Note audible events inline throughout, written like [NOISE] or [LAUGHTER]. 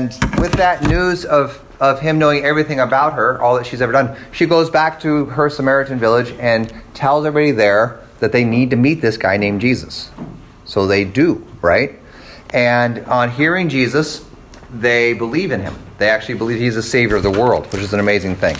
and with that news of, of him knowing everything about her, all that she's ever done, she goes back to her Samaritan village and tells everybody there that they need to meet this guy named Jesus. So they do, right? And on hearing Jesus, they believe in him. They actually believe he's the savior of the world, which is an amazing thing.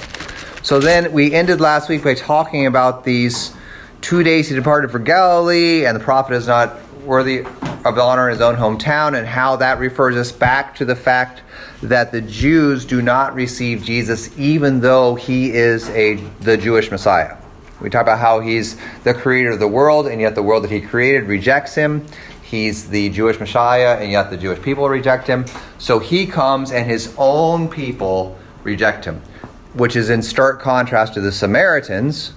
So then we ended last week by talking about these two days he departed for Galilee, and the prophet is not worthy of honor in his own hometown, and how that refers us back to the fact that the Jews do not receive Jesus even though he is a the Jewish Messiah. We talk about how he's the creator of the world, and yet the world that he created rejects him. He's the Jewish Messiah, and yet the Jewish people reject him. So he comes, and his own people reject him, which is in stark contrast to the Samaritans,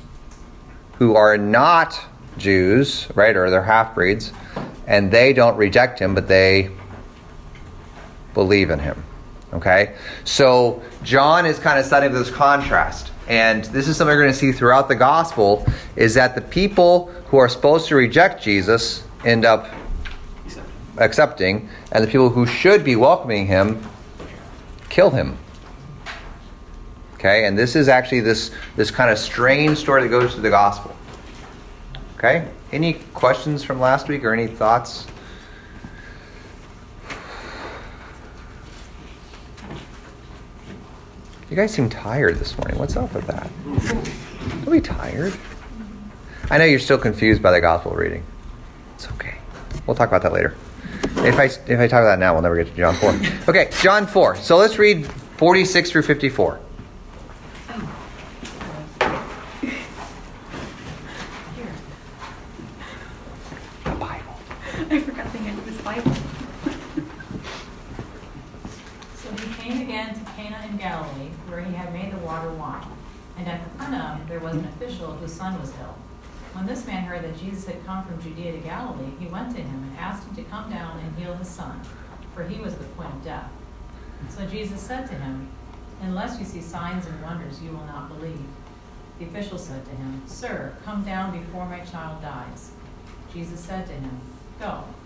who are not Jews, right, or they're half breeds, and they don't reject him, but they believe in him. Okay? So John is kind of setting this contrast. And this is something we're going to see throughout the gospel is that the people who are supposed to reject Jesus end up accepting, and the people who should be welcoming him kill him. Okay, and this is actually this this kind of strange story that goes through the gospel. Okay? Any questions from last week or any thoughts? You guys seem tired this morning. What's up with that? Don't be tired. I know you're still confused by the gospel reading. It's okay. We'll talk about that later. If I if I talk about that now, we'll never get to John 4. Okay, John 4. So let's read 46 through 54. The Bible. I forgot the end of his Bible. [LAUGHS] So he came again to Cana in Galilee, where he had made the water wine. And at Capernaum there was an official whose son was ill. When this man heard that Jesus had come from Judea to Galilee, he went to him and asked him to come down and heal his son, for he was at the point of death. So Jesus said to him, Unless you see signs and wonders, you will not believe. The official said to him, Sir, come down before my child dies. Jesus said to him, Go,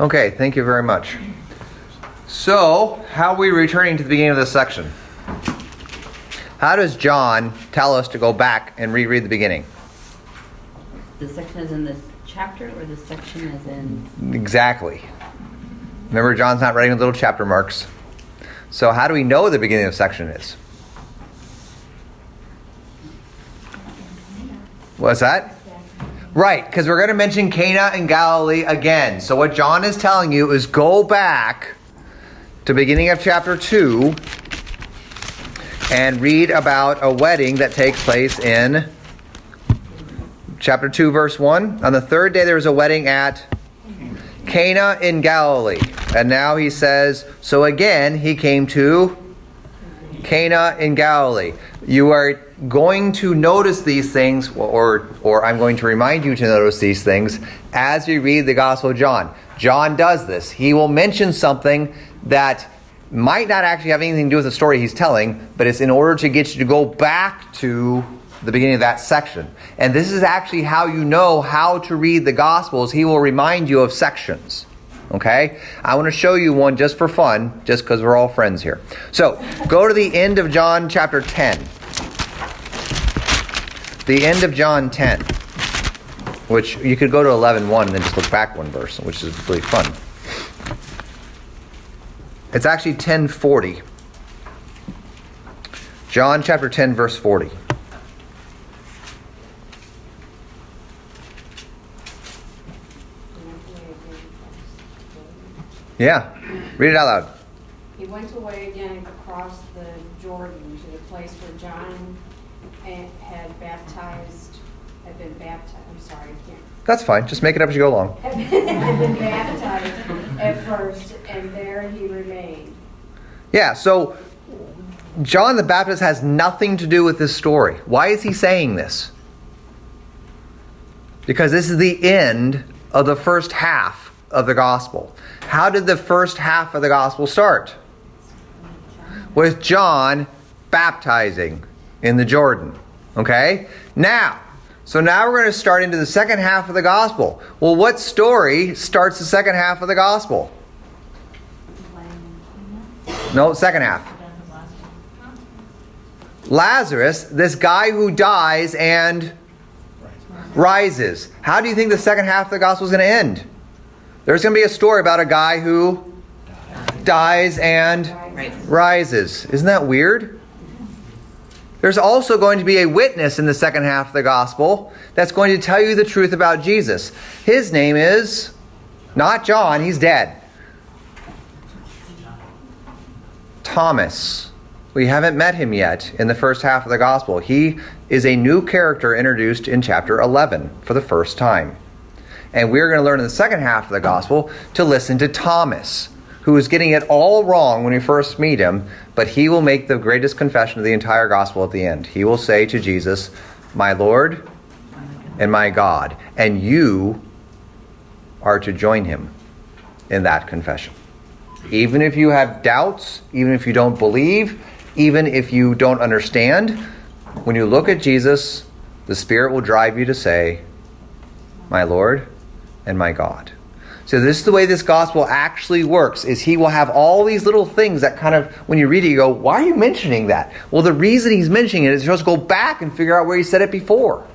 Okay, thank you very much. So, how are we returning to the beginning of this section? How does John tell us to go back and reread the beginning? The section is in this chapter, or the section is in. Exactly. Remember, John's not writing little chapter marks. So, how do we know the beginning of the section is? What's that? Right, because we're going to mention Cana and Galilee again. So, what John is telling you is go back to beginning of chapter 2 and read about a wedding that takes place in chapter 2, verse 1. On the third day, there was a wedding at Cana in Galilee. And now he says, So again, he came to Cana in Galilee. You are going to notice these things, or, or I'm going to remind you to notice these things as we read the Gospel of John. John does this. He will mention something that might not actually have anything to do with the story he's telling, but it's in order to get you to go back to the beginning of that section. And this is actually how you know how to read the Gospels. He will remind you of sections. Okay? I want to show you one just for fun, just because we're all friends here. So, go to the end of John chapter 10. The end of John 10, which you could go to 11 1 and then just look back one verse, which is really fun. It's actually 1040. John chapter 10, verse 40. Yeah, read it out loud. He went away again across the Jordan to the place where John had baptized, had been baptized, I'm sorry, I can't. That's fine. Just make it up as you go along. Had been, [LAUGHS] had been baptized at first, and there he remained. Yeah, so John the Baptist has nothing to do with this story. Why is he saying this? Because this is the end of the first half of the gospel. How did the first half of the gospel start? With John baptizing in the Jordan. Okay? Now, so now we're going to start into the second half of the gospel. Well, what story starts the second half of the gospel? No, second half. Lazarus, this guy who dies and rises. How do you think the second half of the gospel is going to end? There's going to be a story about a guy who dies and rises. Isn't that weird? There's also going to be a witness in the second half of the gospel that's going to tell you the truth about Jesus. His name is not John, he's dead. Thomas. We haven't met him yet in the first half of the gospel. He is a new character introduced in chapter 11 for the first time. And we're going to learn in the second half of the gospel to listen to Thomas, who is getting it all wrong when we first meet him, but he will make the greatest confession of the entire gospel at the end. He will say to Jesus, My Lord and my God. And you are to join him in that confession. Even if you have doubts, even if you don't believe, even if you don't understand, when you look at Jesus, the Spirit will drive you to say, My Lord and my God. So this is the way this gospel actually works is he will have all these little things that kind of when you read it you go, why are you mentioning that? Well, the reason he's mentioning it is you're supposed to go back and figure out where he said it before.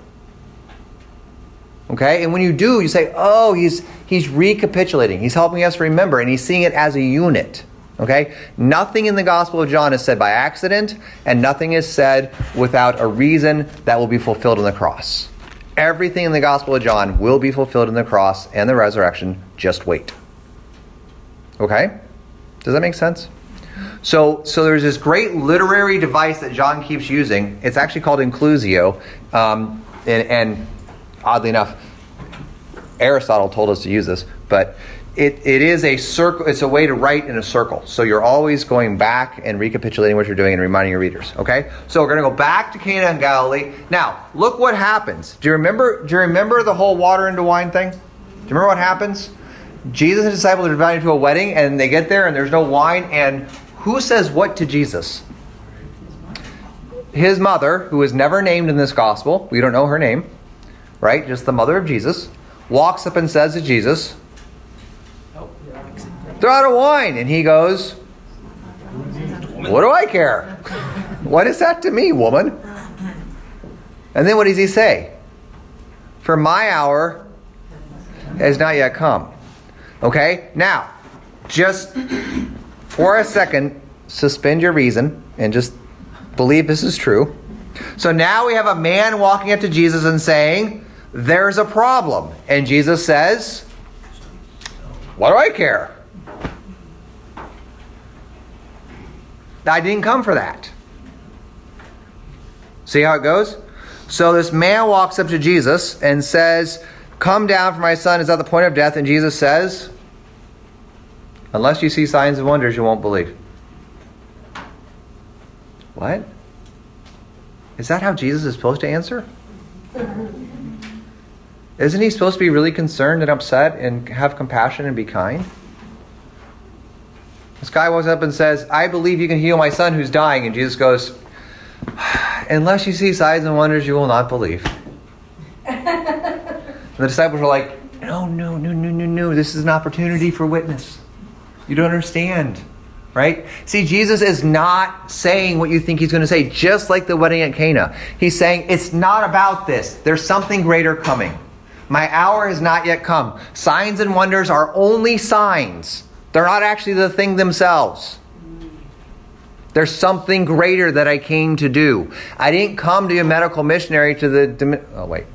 Okay? And when you do, you say, "Oh, he's he's recapitulating. He's helping us remember and he's seeing it as a unit." Okay? Nothing in the Gospel of John is said by accident and nothing is said without a reason that will be fulfilled on the cross. Everything in the Gospel of John will be fulfilled in the cross and the resurrection. Just wait. Okay? Does that make sense? So, so there's this great literary device that John keeps using. It's actually called inclusio, um, and, and oddly enough, Aristotle told us to use this, but it, it is a circle. It's a way to write in a circle. So you're always going back and recapitulating what you're doing and reminding your readers. Okay. So we're going to go back to Cana and Galilee. Now, look what happens. Do you remember? Do you remember the whole water into wine thing? Do you remember what happens? Jesus and his disciples are invited to a wedding, and they get there, and there's no wine. And who says what to Jesus? His mother, who is never named in this gospel. We don't know her name, right? Just the mother of Jesus, walks up and says to Jesus, Throw out a wine. And he goes, What do I care? What is that to me, woman? And then what does he say? For my hour has not yet come. Okay? Now, just for a second, suspend your reason and just believe this is true. So now we have a man walking up to Jesus and saying, There's a problem. And Jesus says, What do I care? I didn't come for that. See how it goes? So this man walks up to Jesus and says, Come down, for my son is at the point of death. And Jesus says, Unless you see signs and wonders, you won't believe. What? Is that how Jesus is supposed to answer? Isn't he supposed to be really concerned and upset and have compassion and be kind? Guy walks up and says, I believe you can heal my son who's dying. And Jesus goes, Unless you see signs and wonders, you will not believe. the disciples are like, No, no, no, no, no, no. This is an opportunity for witness. You don't understand. Right? See, Jesus is not saying what you think he's going to say, just like the wedding at Cana. He's saying, It's not about this. There's something greater coming. My hour has not yet come. Signs and wonders are only signs, they're not actually the thing themselves. There's something greater that I came to do. I didn't come to be a medical missionary to the. Oh, wait.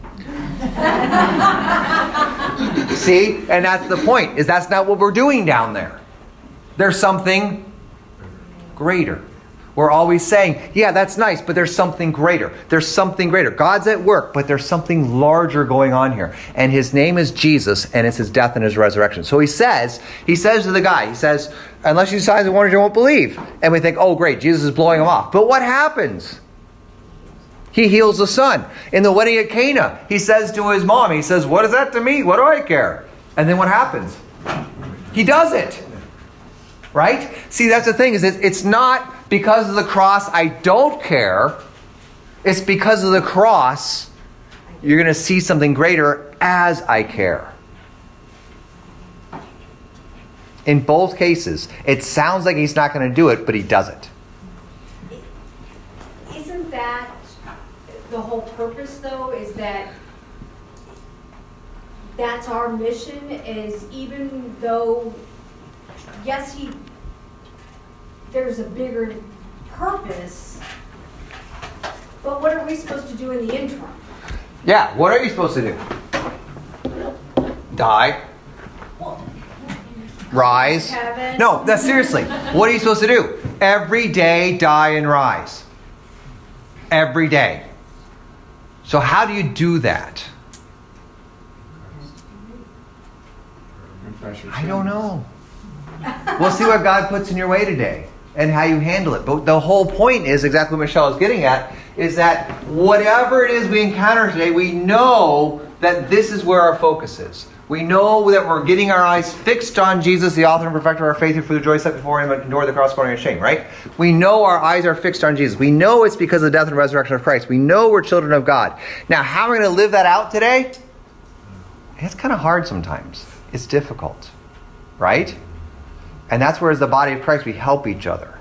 [LAUGHS] See? And that's the point, is that's not what we're doing down there. There's something greater. We're always saying, yeah, that's nice, but there's something greater. There's something greater. God's at work, but there's something larger going on here. And his name is Jesus, and it's his death and his resurrection. So he says, he says to the guy, he says, unless you signs and wonders, you won't believe. And we think, oh, great, Jesus is blowing him off. But what happens? He heals the son. In the wedding at Cana, he says to his mom, he says, What is that to me? What do I care? And then what happens? He does it. Right? See, that's the thing, is it's not because of the cross I don't care. It's because of the cross you're going to see something greater as I care. In both cases, it sounds like he's not going to do it, but he does it. Isn't that the whole purpose, though, is that that's our mission, is even though, yes, he, there's a bigger purpose, but what are we supposed to do in the interim? Yeah, what are you supposed to do? Die? Rise? Heaven. No, that's seriously. What are you supposed to do? Every day, die and rise. Every day. So, how do you do that? I don't know. We'll see what God puts in your way today and how you handle it. But the whole point is exactly what Michelle is getting at is that whatever it is we encounter today, we know that this is where our focus is. We know that we're getting our eyes fixed on Jesus, the author and perfecter of our faith, who for the joy set before him endured the cross, scorning and shame, right? We know our eyes are fixed on Jesus. We know it's because of the death and resurrection of Christ. We know we're children of God. Now, how are we going to live that out today? It's kind of hard sometimes. It's difficult, right? And that's where, as the body of Christ, we help each other.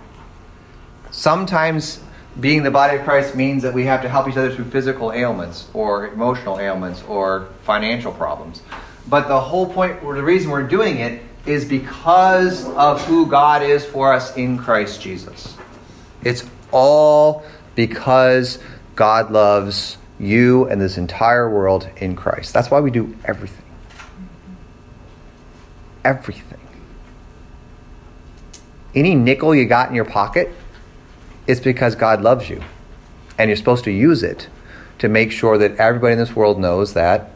Sometimes being the body of Christ means that we have to help each other through physical ailments or emotional ailments or financial problems. But the whole point, or the reason we're doing it, is because of who God is for us in Christ Jesus. It's all because God loves you and this entire world in Christ. That's why we do everything. Everything. Any nickel you got in your pocket, it's because God loves you. And you're supposed to use it to make sure that everybody in this world knows that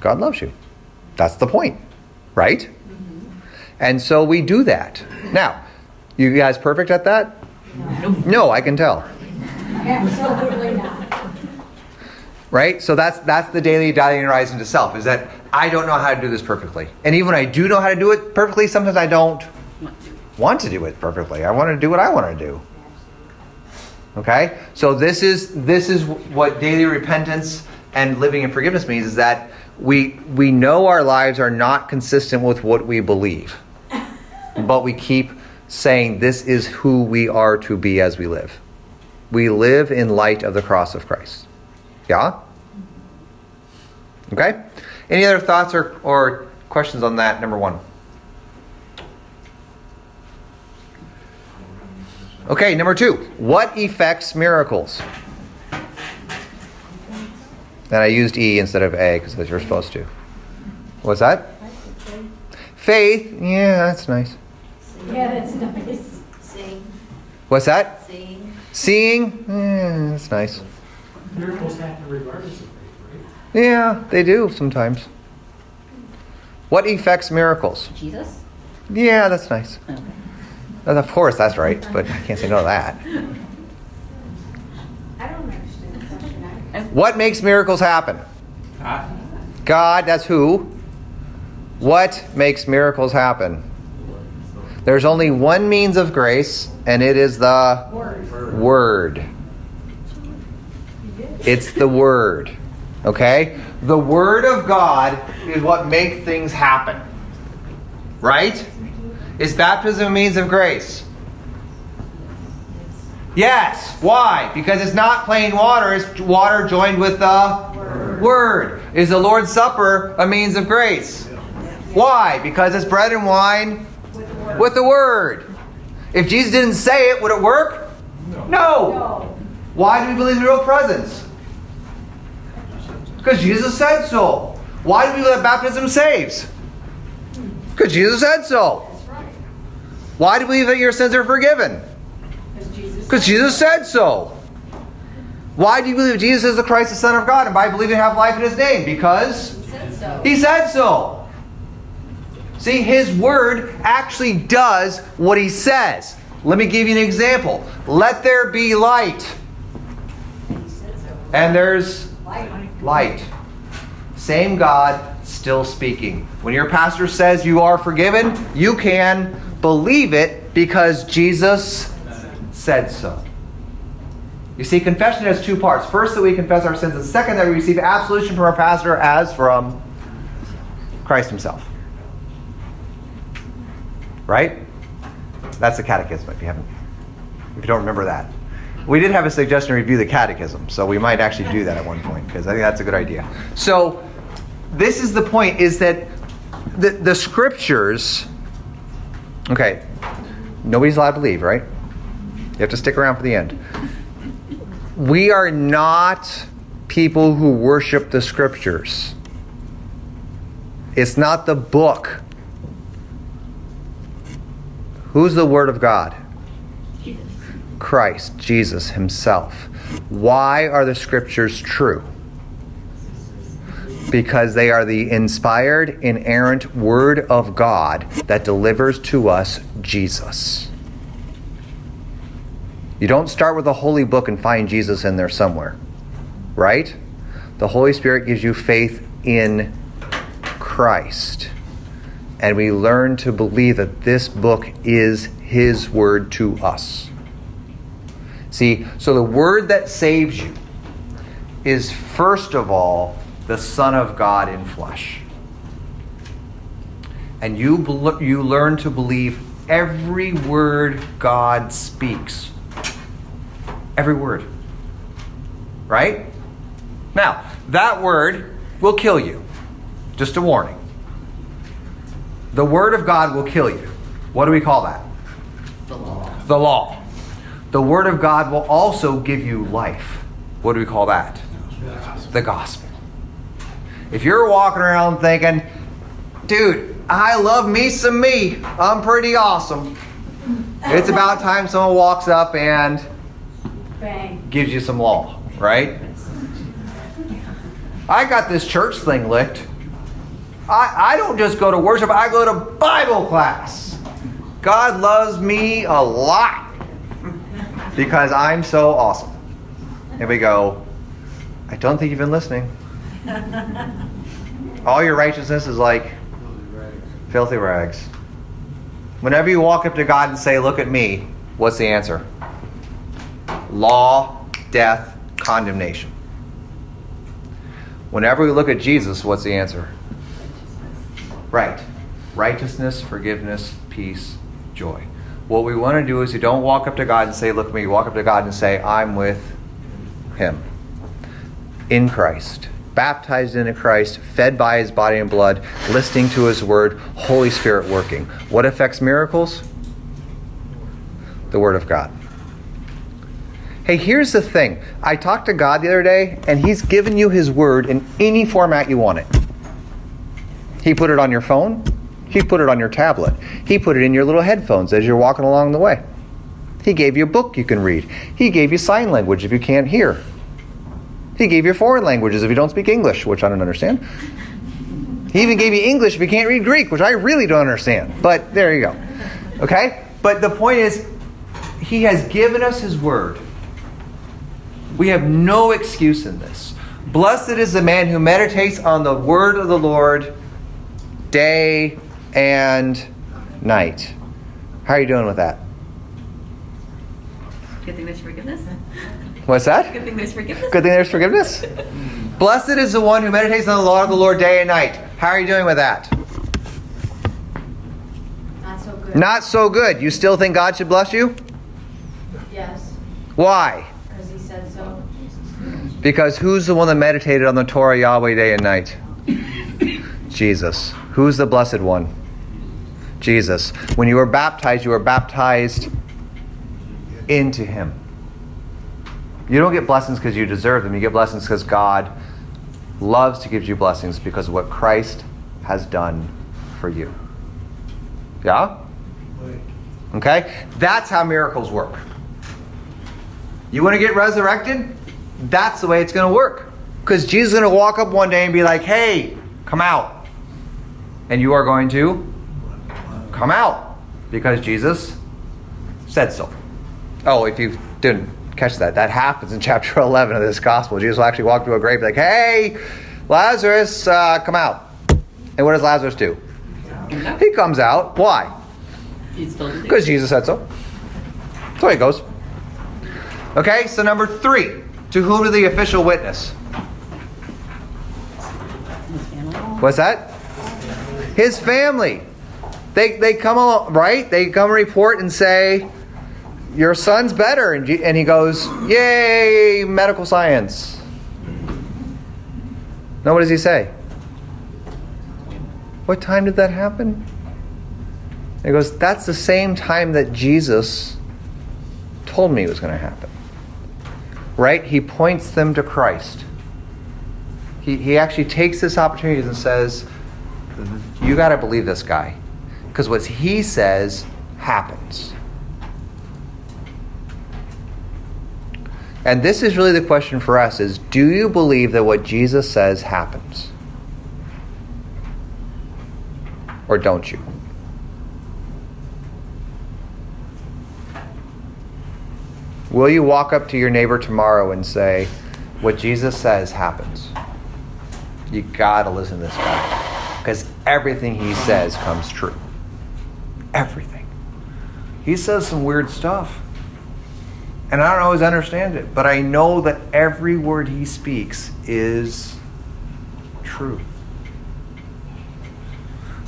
God loves you. That's the point, right? Mm-hmm. And so we do that. Now, you guys perfect at that? No, no I can tell. Absolutely not. Right? So that's that's the daily dying and rising to self, is that I don't know how to do this perfectly. And even when I do know how to do it perfectly, sometimes I don't want to do it perfectly. I want to do what I want to do. Okay? So this is this is what daily repentance and living in forgiveness means is that we we know our lives are not consistent with what we believe. but we keep saying this is who we are to be as we live. We live in light of the cross of Christ. Yeah? Okay? Any other thoughts or, or questions on that? Number one. Okay, number two. What effects miracles? And I used E instead of A because you're supposed to. What's that? Faith. Yeah, that's nice. Yeah, that's nice. Seeing, What's that? seeing. Seeing. Yeah, that's nice. Miracles happen regardless of faith, Yeah, they do sometimes. What effects miracles? Jesus? Yeah, that's nice. Okay. And Of course, that's right, but I can't say no to that. I don't understand the question. I- What makes miracles happen? right? God, that's who. What makes miracles happen? There's only one means of grace, and it is the Word. Word. It's the Word. Okay? The Word of God is what makes things happen. Right? Is baptism a means of grace? Yes. Why? Because it's not plain water, it's water joined with the Word. Word. Is the Lord's Supper a means of grace? Why? Because it's bread and wine with the Word. If Jesus didn't say it, would it work? No. No. Why do we believe in the real presence? Because Jesus said so. Why do we believe that baptism saves? Because Jesus said so. Why do we believe that your sins are forgiven? Because Jesus. Said so. Why do you believe Jesus is the Christ, the Son of God? And by believing have life in his name? Because He said so. he said so. See, his word actually does what he says. Let me give you an example. Let there be light. He said so. And there's light. Same God, still speaking. When your pastor says you are forgiven, you can believe it because Jesus said so. You see, confession has two parts. First, that we confess our sins, and second, that we receive absolution from our pastor as from Christ himself. Right? That's the catechism if you haven't if you don't remember that. We did have a suggestion to review the catechism, so we might actually do that at one point because I think that's a good idea. So, this is the point: is that the the scriptures. Okay, nobody's allowed to leave, right? You have to stick around for the end. We are not people who worship the scriptures. It's not the book. Who's the Word of God? Jesus. Christ, Jesus Himself. Why are the scriptures true? Because they are the inspired, inerrant Word of God that delivers to us Jesus. You don't start with a holy book and find Jesus in there somewhere, right? The Holy Spirit gives you faith in Christ. And we learn to believe that this book is His Word to us. See, so the word that saves you is first of all the Son of God in flesh. And you, bel- you learn to believe every word God speaks. Every word. Right? Now, that word will kill you. Just a warning. The word of God will kill you. What do we call that? The law. The law. The Word of God will also give you life. What do we call that? The gospel. If you're walking around thinking, dude, I love me some me, I'm pretty awesome. It's about time someone walks up and Bang. gives you some law, right? I got this church thing licked. I, I don't just go to worship, I go to Bible class. God loves me a lot because I'm so awesome. And we go, I don't think you've been listening. [LAUGHS] All your righteousness is like filthy rags. Whenever you walk up to God and say, Look at me, what's the answer? Law, death, condemnation. Whenever we look at Jesus, what's the answer? Right. Righteousness, forgiveness, peace, joy. What we want to do is you don't walk up to God and say, Look at me. You walk up to God and say, I'm with Him. In Christ. Baptized into Christ, fed by His body and blood, listening to His word, Holy Spirit working. What affects miracles? The Word of God. Hey, here's the thing. I talked to God the other day, and He's given you His Word in any format you want it. He put it on your phone. He put it on your tablet. He put it in your little headphones as you're walking along the way. He gave you a book you can read. He gave you sign language if you can't hear. He gave you foreign languages if you don't speak English, which I don't understand. He even gave you English if you can't read Greek, which I really don't understand. But there you go. Okay? But the point is, He has given us His Word. We have no excuse in this. Blessed is the man who meditates on the Word of the Lord day and night. How are you doing with that? Good thing there's forgiveness. What's that? Good thing there's forgiveness. Good thing there's forgiveness. [LAUGHS] Blessed is the one who meditates on the law of the Lord day and night. How are you doing with that? Not so good. Not so good. You still think God should bless you? Yes, Why? because he said so. Because who's the one that meditated on the Torah Yahweh day and night? [COUGHS] Jesus. Who's the blessed one? Jesus. When you were baptized, you were baptized into Him. You don't get blessings because you deserve them. You get blessings because God loves to give you blessings because of what Christ has done for you. Yeah? Okay? That's how miracles work. You want to get resurrected? That's the way it's going to work. Because Jesus is going to walk up one day and be like, hey, come out. And you are going to come out because Jesus said so. Oh, if you didn't catch that, that happens in [LAUGHS] chapter 11 of this gospel. Jesus will actually walk to a grave like, hey, Lazarus, uh, come out. And what does Lazarus do? He comes out. Why? He's told to do. Because Jesus said so. So he goes. Okay, so number three. To whom did the official witness? His family. What's that? His family. They, they come along, right? They come report and say, Your son's better. And, and he goes, Yay, medical science. Now, what does he say? What time did that happen? He goes, That's the same time that Jesus told me it was going to happen. Right? He points them to Christ. He, he actually takes this opportunity and says, You got to believe this guy. Because what he says happens. And this is really the question for us is do you believe that what Jesus says happens? Or don't you? Will you walk up to your neighbor tomorrow and say, What Jesus says happens? You gotta listen to this guy. Because everything he says comes true. Everything. He says some weird stuff. And I don't always understand it, but I know that every word he speaks is true.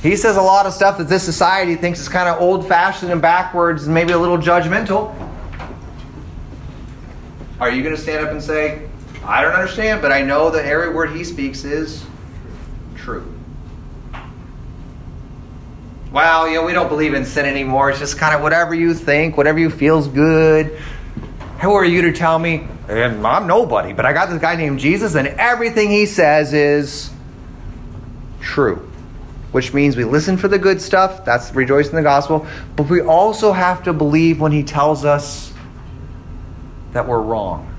He says a lot of stuff that this society thinks is kind of old fashioned and backwards and maybe a little judgmental. Are you going to stand up and say, I don't understand, but I know that every word he speaks is true? Well, you know, we don't believe in sin anymore. It's just kind of whatever you think, whatever you feels good. Who are you to tell me? And I'm nobody, but I got this guy named Jesus, and everything he says is true. Which means we listen for the good stuff, that's rejoice in the gospel, but we also have to believe when he tells us that we're wrong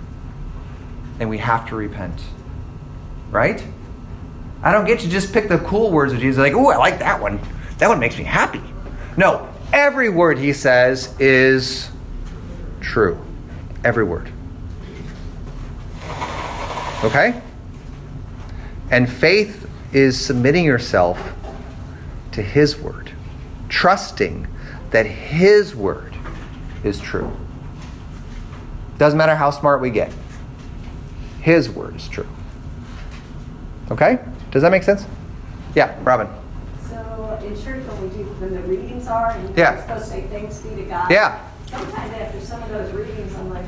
and we have to repent. Right? I don't get to just pick the cool words of Jesus, like, ooh, I like that one. That one makes me happy. No, every word he says is true. Every word. Okay? And faith is submitting yourself to his word, trusting that his word is true. Doesn't matter how smart we get. His word is true. Okay? Does that make sense? Yeah, Robin. So in church, when we do, when the readings are, and Yeah. you're supposed to say thanks be to God. Yeah. Sometimes after some of those readings, I'm like,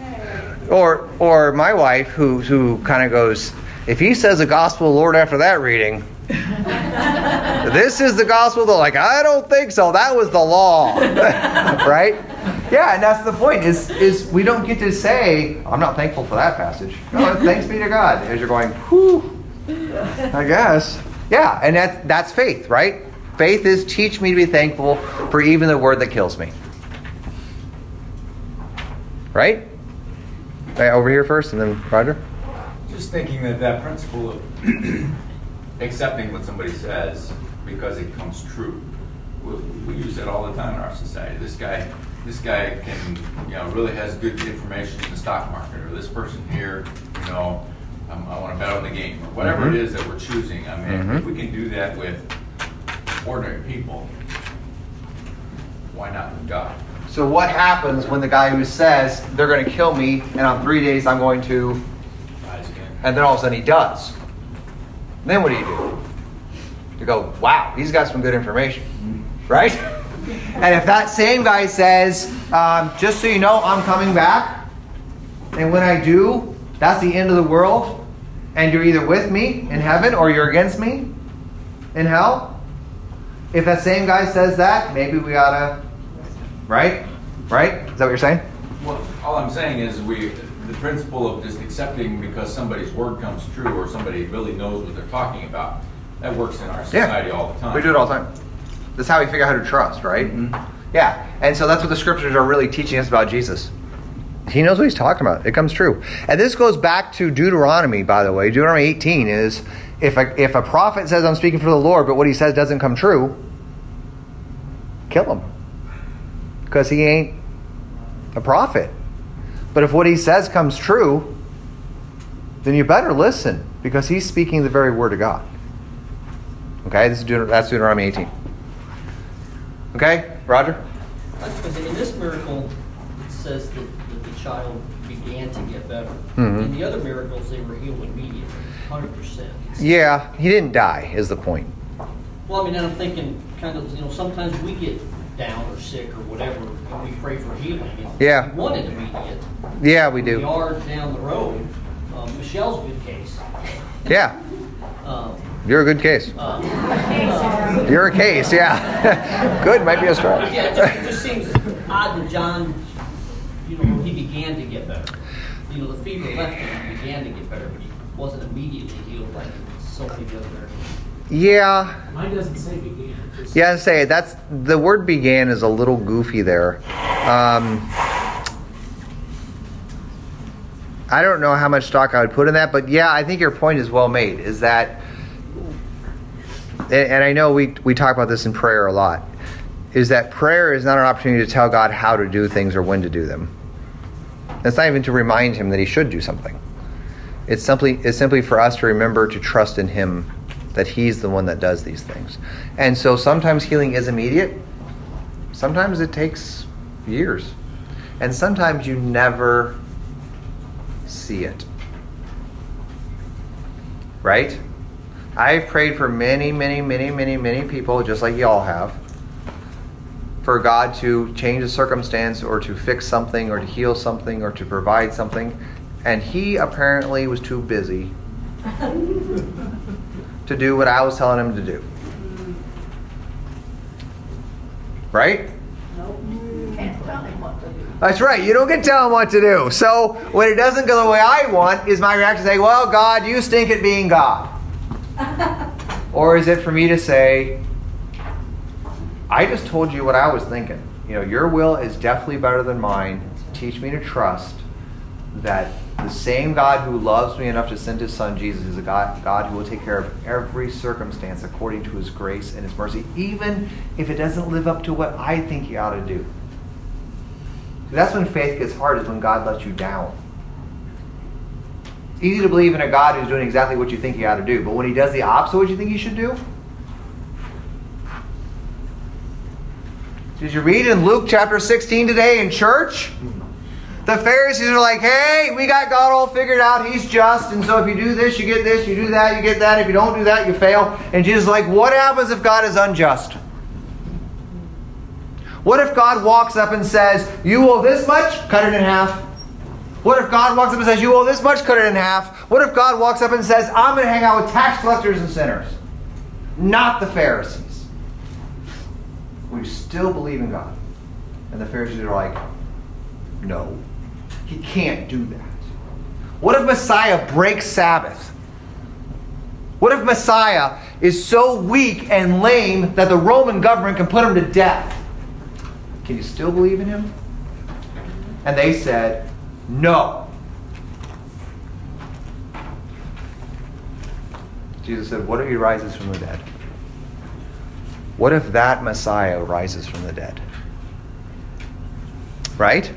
okay. Or or my wife who who kind of goes, if he says the gospel of the Lord after that reading, [LAUGHS] this is the gospel of the like, I don't think so. That was the law. [LAUGHS] right? Yeah, and that's the point, is is we don't get to say, I'm not thankful for that passage. No, [LAUGHS] oh, thanks be to God. As you're going, whew, I guess. Yeah, and that that's faith, right? Faith is teach me to be thankful for even the word that kills me. Right? Okay, over here first, and then Roger. Just thinking that that principle of [CLEARS THROAT] accepting what somebody says because it comes true. We, we use that all the time in our society. This guy, this guy can, you know, really has good information in the stock market, or this person here, you know, um, I want to bet on the game, or whatever Mhm. it is that we're choosing. I mean, Mhm. if we can do that with ordinary people, why not with God? So what happens when the guy who says they're going to kill me, and on three days I'm going to, Rise again. and then all of a sudden he does? Then what do you do? You go, wow, he's got some good information, right? and if that same guy says, um, just so you know, I'm coming back, and when I do, that's the end of the world, and you're either with me in heaven or you're against me in hell. If that same guy says that, maybe we oughta, right? Right? Is that what you're saying? Well, all I'm saying is we, the principle of just accepting because somebody's word comes true or somebody really knows what they're talking about, that works in our society all the time. We do it all the time. That's how we figure out how to trust, right? Mhm. Yeah. And so that's what the scriptures are really teaching us about Jesus. He knows what he's talking about. It comes true. And this goes back to Deuteronomy, by the way. Deuteronomy 18 is if a, if a prophet says, I'm speaking for the Lord, but what he says doesn't come true, kill him. Because he ain't a prophet. But if what he says comes true, then you better listen because he's speaking the very word of God. Okay, this is Deut- that's Deuteronomy 18. Okay, Roger? In this miracle, it says that, that the child began to get better. Mhm. In the other miracles, they were healed immediately, hundred percent. Yeah, he didn't die, is the point. Well, I mean, I'm thinking, kind of, you know, sometimes we get down or sick or whatever, and we pray for healing. and Yeah. We want it immediate. Yeah, we We do. are down the road. Um, Michelle's a good case. Yeah, [LAUGHS] Um, you're a good case. uh, [LAUGHS] You're a case, yeah. [LAUGHS] good, might be a stretch. Yeah, it just, it just seems odd that John, you know, he began to get better. You know, the fever left him, he began to get better, but he wasn't immediately healed like so many of the other miracles. Yeah, Mine doesn't say began. yeah. I say that's the word "began" is a little goofy there. Um, I don't know how much stock I would put in that, but yeah, I think your point is well made. Is that, and, and I know we we talk about this in prayer a lot. Is that prayer is not an opportunity to tell God how to do things or when to do them. It's not even to remind Him that He should do something. It's simply it's simply for us to remember to trust in Him that He's the one that does these things. And so sometimes healing is immediate. Sometimes it takes years. And sometimes you never see it. Right? I've prayed for many, many, many, many, many people, just like y'all have, for God to change a circumstance or to fix something or to heal something or to provide something. And He apparently was too busy [LAUGHS] to do what I was telling him to do. Right? That's right. You don't get to tell him what to do. So when it doesn't go the way I want, is my reaction to say, "Well, God, you stink at being God," [LAUGHS] or is it for me to say, "I just told you what I was thinking. You know, your will is definitely better than mine. Teach me to trust that the same God who loves me enough to send His Son Jesus is a God, God who will take care of every circumstance according to His grace and His mercy, even if it doesn't live up to what I think you ought to do." That's when faith gets hard, is when God lets you down. It's easy to believe in a God who's doing exactly what you think he ought to do, but when he does the opposite of what you think he should do, did you read in Luke chapter 16 today in church? The Pharisees are like, hey, we got God all figured out. He's just. And so if you do this, you get this. You do that, you get that. If you don't do that, you fail. And Jesus is like, what happens if God is unjust? What if God walks up and says, You owe this much? Cut it in half. What if God walks up and says, You owe this much? Cut it in half. What if God walks up and says, I'm going to hang out with tax collectors and sinners, not the Pharisees? We still believe in God. And the Pharisees are like, No, he can't do that. What if Messiah breaks Sabbath? What if Messiah is so weak and lame that the Roman government can put him to death? Can you still believe in him? And they said, No. Jesus said, What if he rises from the dead? What if that Messiah rises from the dead? Right?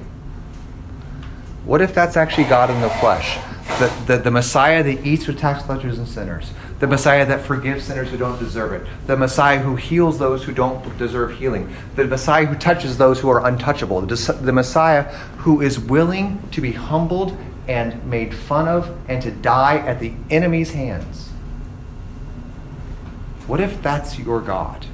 What if that's actually God in the flesh? The, the, the Messiah that eats with tax collectors and sinners. The Messiah that forgives sinners who don't deserve it. The Messiah who heals those who don't deserve healing. The Messiah who touches those who are untouchable. The, the Messiah who is willing to be humbled and made fun of and to die at the enemy's hands. What if that's your God?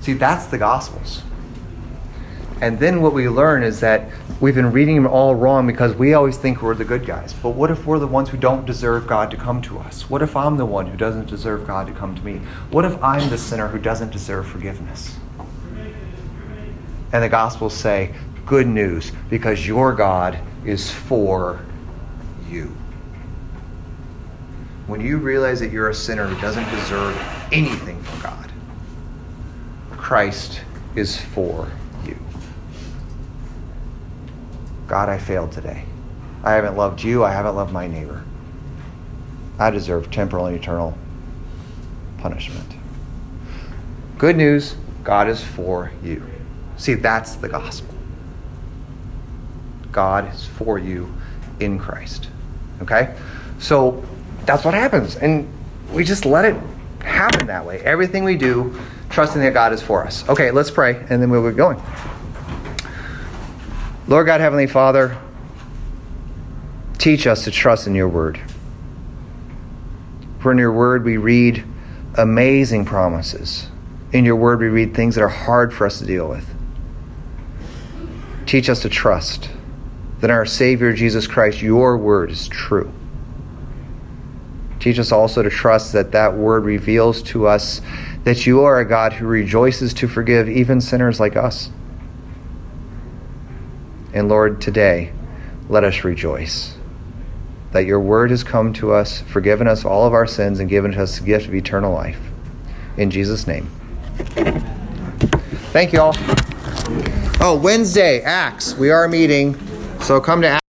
See, that's the Gospels. And then what we learn is that we've been reading them all wrong because we always think we're the good guys. But what if we're the ones who don't deserve God to come to us? What if I'm the one who doesn't deserve God to come to me? What if I'm the sinner who doesn't deserve forgiveness? And the Gospels say, good news, because your God is for you. When you realize that you're a sinner who doesn't deserve anything from God, Christ is for you. God, I failed today. I haven't loved you. I haven't loved my neighbor. I deserve temporal and eternal punishment. Good news God is for you. See, that's the gospel. God is for you in Christ. Okay? So that's what happens. And we just let it happen that way. Everything we do, trusting that God is for us. Okay, let's pray, and then we'll get going. Lord God, Heavenly Father, teach us to trust in your word. For in your word we read amazing promises. In your word we read things that are hard for us to deal with. Teach us to trust that our Savior Jesus Christ, your word is true. Teach us also to trust that that word reveals to us that you are a God who rejoices to forgive even sinners like us. And Lord, today, let us rejoice that your word has come to us, forgiven us all of our sins, and given us the gift of eternal life. In Jesus' name. Thank you all. Oh, Wednesday, Acts. We are meeting. So come to Acts.